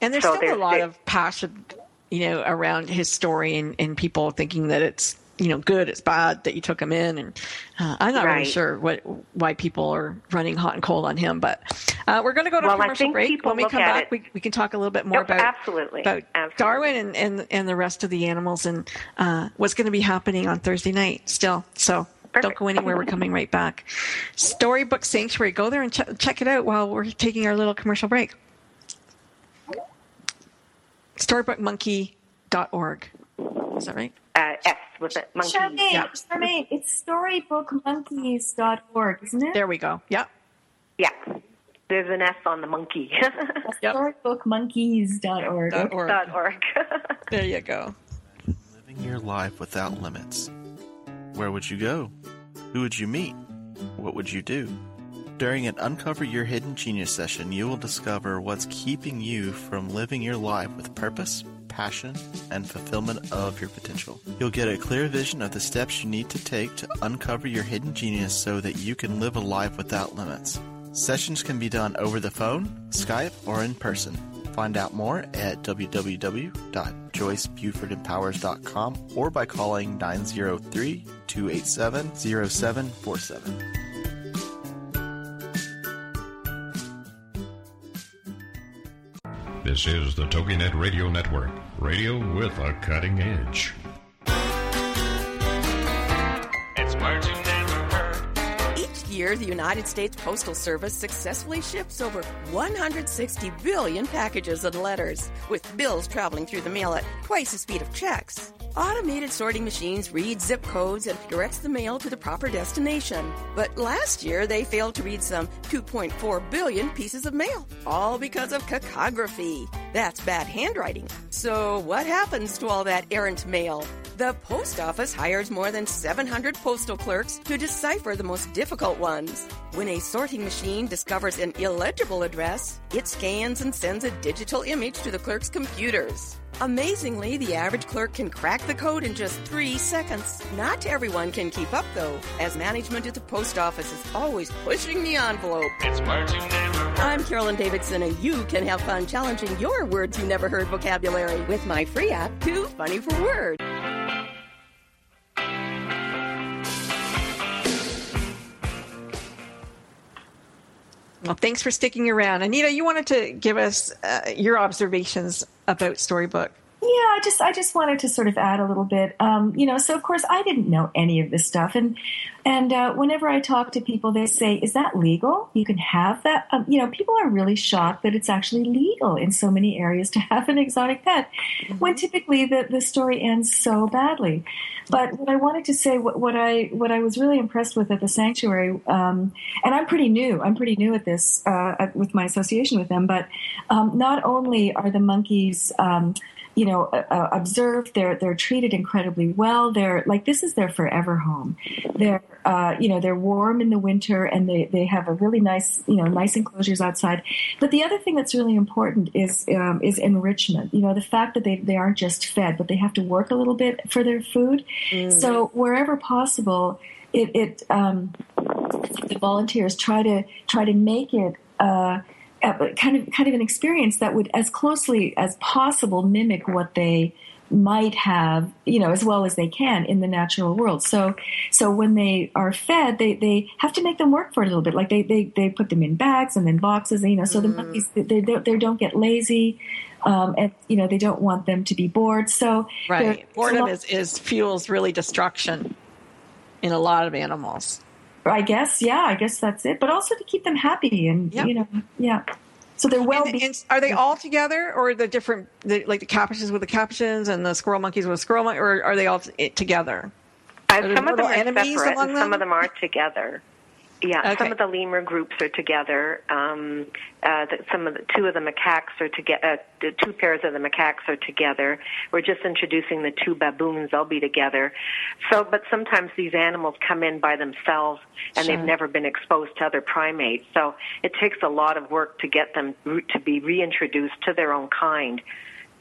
And there's So still a lot of passion, you know, around his story and, and people thinking that it's, you know, good, it's bad that you took him in. And uh, I'm not really sure what why people are running hot and cold on him. But uh, we're going to go to Well, commercial break. When we come back, it- we, we can talk a little bit more about absolutely. about Absolutely. Darwin and, and and the rest of the animals and uh, what's going to be happening on Thursday night still. So. Don't go anywhere. We're coming right back. Storybook Sanctuary. Go there and ch- check it out while we're taking our little commercial break. Storybookmonkey.org. Is that right? Uh, S with it, monkey. Charmaine, Yeah. Charmaine, it's storybookmonkeys.org, isn't it? There we go. Yep. Yeah, there's an S on the monkey. Yep. Storybookmonkeys.org. Dot org. Dot org. There you go. Living your life without limits. Where would you go? Who would you meet? What would you do? During an Uncover Your Hidden Genius session, you will discover what's keeping you from living your life with purpose, passion, and fulfillment of your potential. You'll get a clear vision of the steps you need to take to uncover your hidden genius so that you can live a life without limits. Sessions can be done over the phone, Skype, or in person. Find out more at www.joycebufordempowers.com or by calling 903 287 0747. This is the TogiNet Radio Network, radio with a cutting edge. It's words year, the United States Postal Service successfully ships over 160 billion packages and letters, with bills traveling through the mail at twice the speed of checks. Automated sorting machines read zip codes and directs the mail to the proper destination. But last year, they failed to read some 2.4 billion pieces of mail, all because of cacography. That's bad handwriting. So, what happens to all that errant mail? The post office hires more than 700 postal clerks to decipher the most difficult ones. When a sorting machine discovers an illegible address, it scans and sends a digital image to the clerk's computers. Amazingly, the average clerk can crack the code in just three seconds. Not everyone can keep up, though, as management at the post office is always pushing the envelope. It's words you never heard. I'm Carolyn Davidson, and you can have fun challenging your words you never heard vocabulary with my free app, Too Funny for Words. Well, thanks for sticking around. Anita, you wanted to give us uh, your observations about Storybook. Yeah, I just I just wanted to sort of add a little bit. Um, you know, so of course I didn't know any of this stuff, and and uh, whenever I talk to people, they say, "Is that legal? You can have that?" Um, you know, people are really shocked that it's actually legal in so many areas to have an exotic pet, when typically the the story ends so badly. But what I wanted to say, what, what I what I was really impressed with at the sanctuary, um, and I'm pretty new. I'm pretty new at this uh, with my association with them. But um, not only are the monkeys um, you know, uh, uh, observed. They're they're treated incredibly well. They're like this is their forever home. They're uh, you know they're warm in the winter and they they have a really nice you know nice enclosures outside. But the other thing that's really important is um, is enrichment. You know, the fact that they they aren't just fed, but they have to work a little bit for their food. So wherever possible, it it um, the volunteers try to try to make it. Uh, kind of kind of an experience that would as closely as possible mimic what they might have you know as well as they can in the natural world so so when they are fed they they have to make them work for it a little bit like they they, they put them in bags and then boxes you know so the monkeys they, they, don't- they don't get lazy um, and you know they don't want them to be bored so Right. Boredom lot- is, is fuels really destruction in a lot of animals. I guess, yeah, I guess that's it. But also to keep them happy and you know, yeah. So they're well. And, and are they all together, or the different, the, like the capuchins with the capuchins and the squirrel monkeys with squirrel monkeys, or are they all t- together? Uh, Are some of them are enemies separate, among and some them? of them are together. Yeah, Okay. some of the lemur groups are together. Um, uh, the, some of the two of the macaques are together. Uh, the two pairs of the macaques are together. We're just introducing the two baboons; they'll be together. So, but sometimes these animals come in by themselves, and Sure. they've never been exposed to other primates. So, it takes a lot of work to get them re- to be reintroduced to their own kind.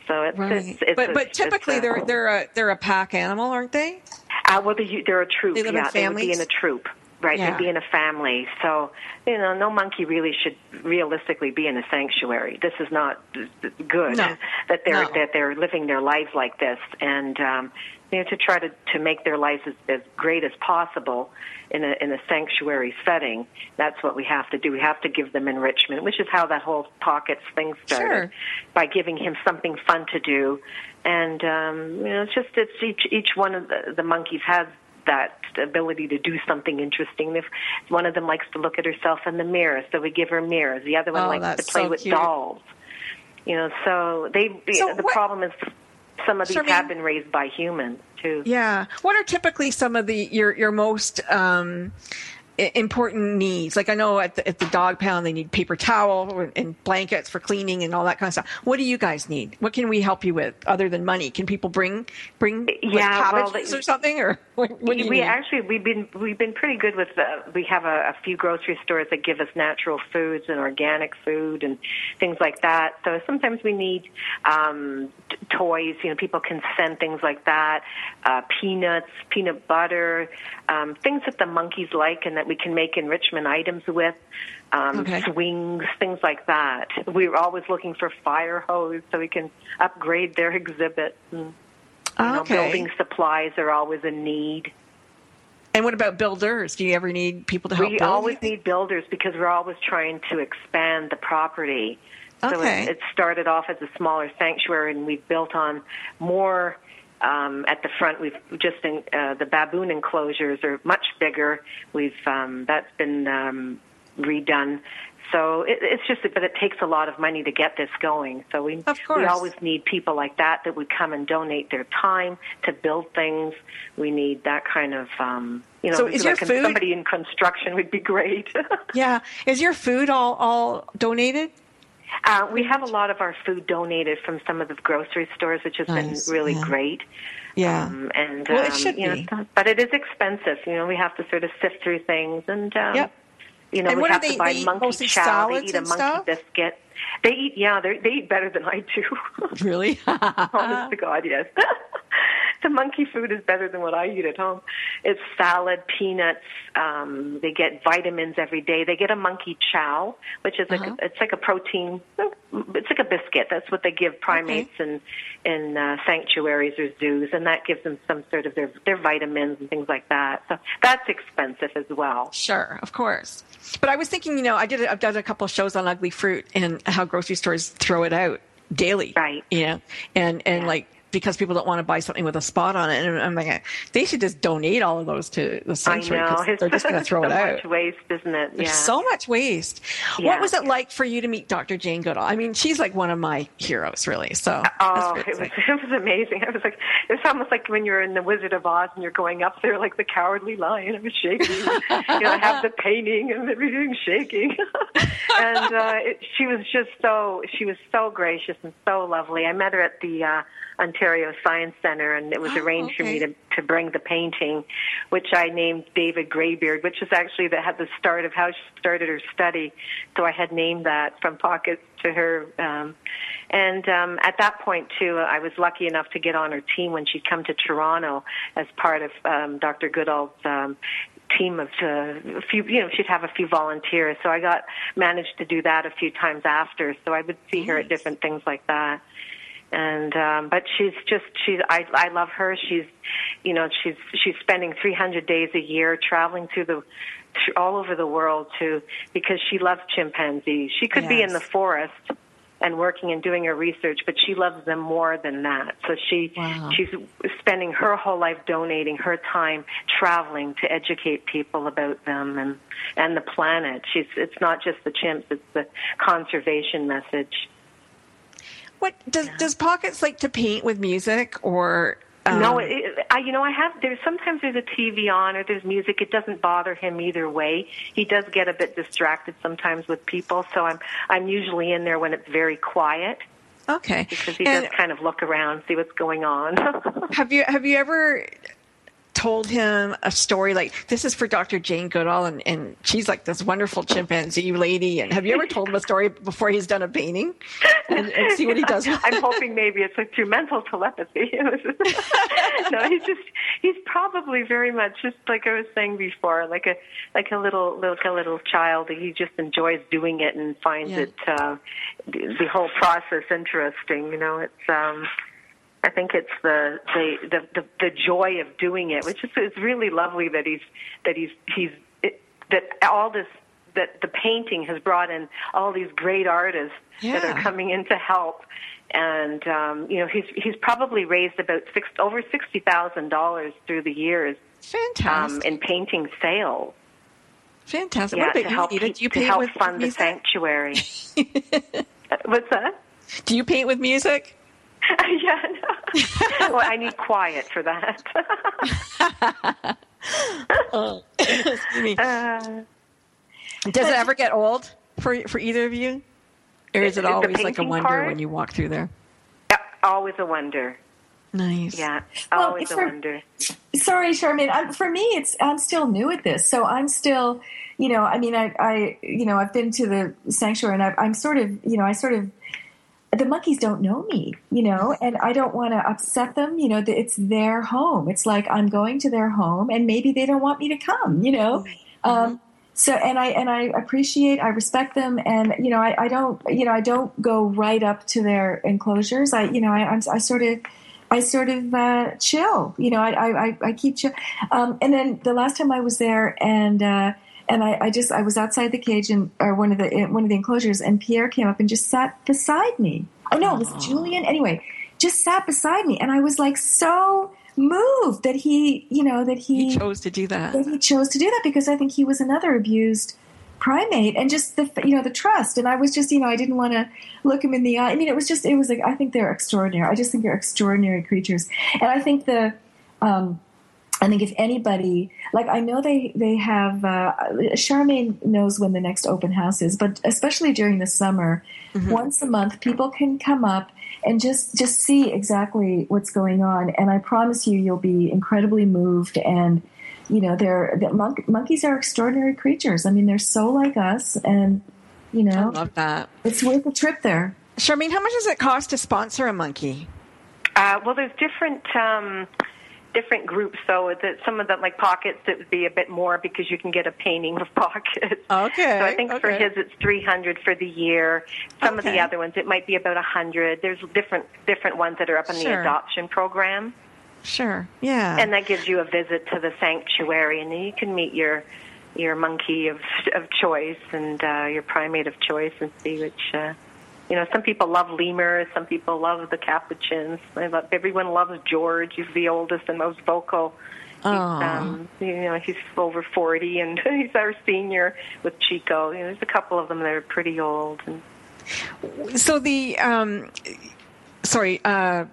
So it's, Right. it's, it's but a- but typically a- they're they're a they're a pack animal, aren't they? uh, well, they, they're a troop. They live in yeah, they would be in a troop. Right, Yeah. they'd be in a family. So, you know, no monkey really should realistically be in a sanctuary. This is not good No. that they're No. that they're living their lives like this, and um, you know, to try to to make their lives as, as great as possible in a in a sanctuary setting. That's what we have to do. We have to give them enrichment, which is how that whole pockets thing started Sure. by giving him something fun to do. And um, you know, it's just it's each each one of the, the monkeys has that ability to do something interesting. If one of them likes to look at herself in the mirror, so we give her mirrors. The other one Oh, likes to play so with cute. dolls. You know, so they So the what- problem is some of these Charmaine- have been raised by humans too. Yeah. What are typically some of the your your most um, important needs? Like I know at the, at the dog pound they need paper towel and blankets for cleaning and all that kind of stuff. What do you guys need? What can we help you with other than money? Can people bring bring like, Yeah, well, cabbages they- or something or what, what do you we need? actually we've been we've been pretty good with uh, we have a, a few grocery stores that give us natural foods and organic food and things like that. So sometimes we need um, t- toys. You know, people can send things like that, uh, peanuts, peanut butter, um, things that the monkeys like and that we can make enrichment items with. Um, Okay. Swings, things like that. We're always looking for fire hose so we can upgrade their exhibit. And, you know, okay. building supplies are always a need. And what about builders? Do you ever need people to help We build? always need builders because we're always trying to expand the property. So Okay. it, it started off as a smaller sanctuary, and we've built on more. Um, at the front, we've just in, uh, the baboon enclosures are much bigger. We've um, that's been um, redone. So it, it's just, but it takes a lot of money to get this going. So we we always need people like that that would come and donate their time to build things. We need that kind of, um, you know, So is your like food- somebody in construction would be great. Yeah. Is your food all all donated? Uh, we have a lot of our food donated from some of the grocery stores, which has Nice, been really yeah. great. Yeah. Um, and Well, it um, should be. so- but it is expensive. You know, we have to sort of sift through things, and um, Yep. you know, And we have they- to buy monkey chow. They eat a monkey stuff? biscuit. They eat, yeah, they they eat better than I do. Really? Honest to God, yes. the monkey food is better than what I eat at home. It's salad, peanuts. Um, they get vitamins every day. They get a monkey chow, which is like Uh-huh. a, it's like a protein. It's like a biscuit. That's what they give primates in in uh, sanctuaries or zoos, and that gives them some sort of their their vitamins and things like that. So that's expensive as well. Sure, of course. But I was thinking, you know, I did. I've done a couple of shows on ugly fruit and how grocery stores throw it out daily, right? You know, and and like because people don't want to buy something with a spot on it, and I'm like, they should just donate all of those to the sanctuary know 'cause they're just going to throw so it out. Much waste, isn't it? There's yeah. so much waste. Yeah. What was it like for you to meet Dr. Jane Goodall? I mean, she's like one of my heroes, really. So Oh, it was it was amazing. I was like, it was almost like when you're in the Wizard of Oz and you're going up there like the Cowardly Lion. I was shaking. you know, I have the painting and everything shaking. and uh, it, she was just so she was so gracious and so lovely. I met her at the uh, Ontario Science Center, and it was Oh, arranged for me to to bring the painting, which I named David Graybeard, which is actually the had the start of how she started her study. So I had named that from pockets to her. Um, and um, at that point too, I was lucky enough to get on her team when she'd come to Toronto as part of um, Dr. Goodall's um, team of uh, a few. You know, she'd have a few volunteers. So I got managed to do that a few times after. So I would see her at different things like that and um but she's just she's i i love her. She's you know she's she's spending 300 days a year traveling through the all over the world to because she loves chimpanzees. She could be in the forest and working and doing her research but she loves them more than that. So she Wow. she's spending her whole life donating her time traveling to educate people about them and and the planet. She's it's not just the chimps it's the conservation message what does does Pockets like to paint with music or? Um, no, it, I, you know, I have. There's sometimes there's a TV on or there's music. It doesn't bother him either way. He does get a bit distracted sometimes with people, so I'm I'm usually in there when it's very quiet Okay. because he And does kind of look around, see what's going on. have you have you ever told him a story like this is for Dr. Jane Goodall and, and she's like this wonderful chimpanzee lady and have you ever told him a story before he's done a painting and, and see what he does I'm hoping maybe it's like through mental telepathy. no, he's just he's probably very much just like I was saying before, like a like a little like a little child. He just enjoys doing it and finds Yeah. it uh, the, the whole process interesting. You know, it's um. I think it's the the, the the the joy of doing it, which is it's really lovely that he's that he's he's it, that all this that the painting has brought in all these great artists that are coming in to help, and um, you know he's he's probably raised about six over sixty thousand dollars through the years um, Fantastic. in painting sales. Fantastic. Yeah, what to help you? You to help fund the sanctuary. Uh, What's that? Do you paint with music? yeah, no. well, I need quiet for that. Oh, excuse me. Uh, Does it ever get old for for either of you, or is it The always like a wonder part? when you walk through there? yeah, always a wonder. Nice. Yeah, Well, always a wonder. sorry charmaine I'm, for me it's i'm still new at this so i'm still you know i mean i, I you know i've been to the sanctuary and I, i'm sort of you know i sort of the monkeys don't know me you know and i don't want to upset them you know it's their home. It's like i'm going to their home and maybe they don't want me to come you know? Um, so and i and i appreciate i respect them and you know I, I don't you know i don't go right up to their enclosures. I you know i I'm, i sort of I sort of uh, chill, you know. I I, I- I keep chill, um, and then the last time I was there, and uh, and I, I just I was outside the cage and or one of the one of the enclosures, and Pierre came up and just sat beside me. Oh no, it was Julian. Anyway, just sat beside me, and I was like so moved that he, you know, that he, He chose to do that. that he chose to do that because I think he was another abused primate and just the you know the trust and I was just you know I didn't want to look him in the eye I mean it was just it was like I think they're extraordinary I just think they're extraordinary creatures and I think the um I think if anybody like I know they they have uh, Charmaine knows when the next open house is but especially during the summer once a month people can come up and just just see exactly what's going on and I promise you you'll be incredibly moved and you know they're the monk, monkeys are extraordinary creatures i mean they're so like us and you know, I know love that. it's worth a trip there Charmaine, how much does it cost to sponsor a monkey? Uh, well, there's different um, different groups. So that some of them like pockets, it would be a bit more because you can get a painting of pockets. Okay. So I think for his it's 300 for the year. Some of the other ones it might be about a 100. There's different different ones that are up in Sure. the adoption program. Sure. Yeah. And that gives you a visit to the sanctuary, and then you can meet your your monkey of of choice and uh, your primate of choice, and see which. Uh, you know, some people love lemurs, some people love the capuchins. I love, everyone loves George. He's the oldest and most vocal. He's, um, you know, he's over forty, and he's our senior with Chico. You know, there's a couple of them that are pretty old. And So the um, sorry, uh,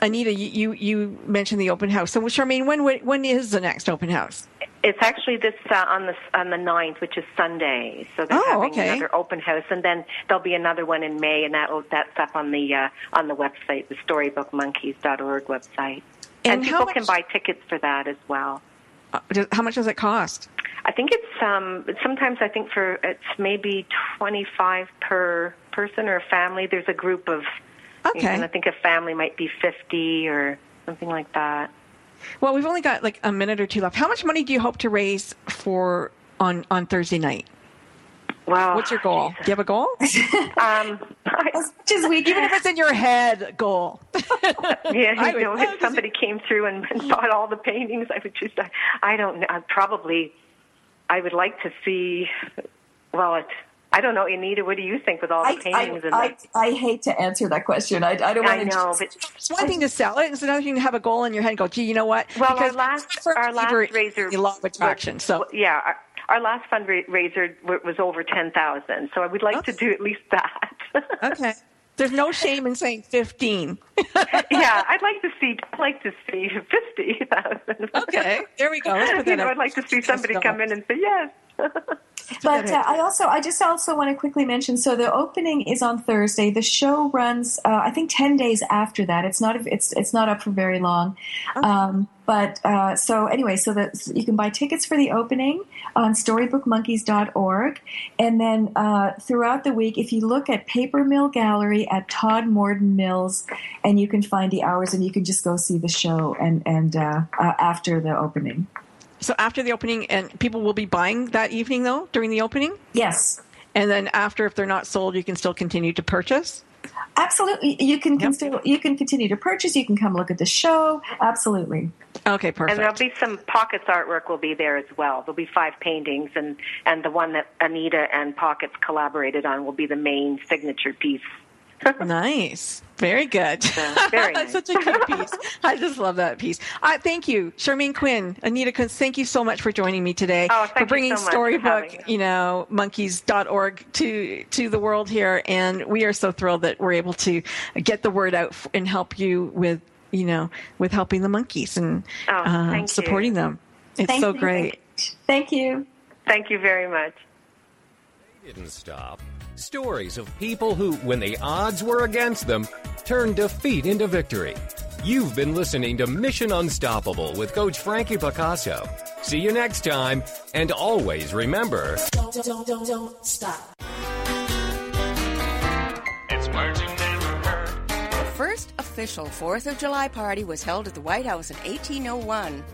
Anita, you, you you mentioned the open house. So Charmaine, when when is the next open house? It's actually this uh, on the on the ninth, which is Sunday. So they're Oh, having okay. another open house, and then there'll be another one in May, and that that's up on the uh, on the website, the StorybookMonkeys.org website. And And, people can buy tickets for that as well. Uh, does- how much does it cost? I think it's um sometimes I think for it's maybe twenty five per person or family. There's a group of Okay. and I think a family might be fifty or something like that. Well, we've only got like a minute or two left. How much money do you hope to raise for on on Thursday night? Wow. What's your goal? Do you have a goal? Um, Just we Even if it's in your head, goal. Yeah, I you would- know, I if would- somebody came through and, and bought all the paintings, I would just, I, I don't know, I'd probably, I would like to see, well, it, I don't know, Anita, what do you think with all the I, paintings? and I, the, I, I hate to answer that question. I, I don't I want to. know, but It's one thing to sell it. It's another thing to have a goal in your head and go, gee, you know what? well, because our last, for our last believer, raiser, a law of attraction. So yeah, our, our last fundraiser was over ten thousand, so I would like to do at least that. okay, there's no shame in saying fifteen. yeah, I'd like to see, I'd like to see fifty thousand. Okay, there we go. You know. I'd like to see somebody come in and say yes. But uh, I also, I just also want to quickly mention. So the opening is on Thursday. The show runs, uh, I think, ten days after that. It's not, it's, it's not up for very long. Um, but uh, so anyway, so that you can buy tickets for the opening on StorybookMonkeys.org, and then uh, throughout the week, if you look at Paper Mill Gallery at Todmorden Mills, and you can find the hours, and you can just go see the show and and uh, uh, after the opening. So after the opening, and people will be buying that evening though during the opening. Yes. And then after, if they're not sold, you can still continue to purchase. Absolutely, you can con- still, you can continue to purchase. You can come look at the show. Absolutely. Okay, perfect. And there'll be some pockets artwork will be there as well. There'll be five paintings, and and the one that Anita and Pockets collaborated on will be the main signature piece. Nice, very good. very nice. That's such a cute piece. I just love that piece. Uh, thank you, Charmaine Quinn, Anita Quinn. Thank you so much for joining me today. Oh, thank for you bringing so much for Storybook, you know, monkeys.org to to the world here, and we are so thrilled that we're able to get the word out and help you with you know with helping the monkeys and Oh, uh, thank you. supporting them. It's Thank so you. great. Thank you. Thank you very much. Didn't stop. Stories of people who, when the odds were against them, turned defeat into victory. You've been listening to Mission Unstoppable with Coach Frankie Picasso. See you next time, and always remember. Don't, don't, don't, don't stop. It's words you never heard. The first official 4th of July party was held at the White House in 1801.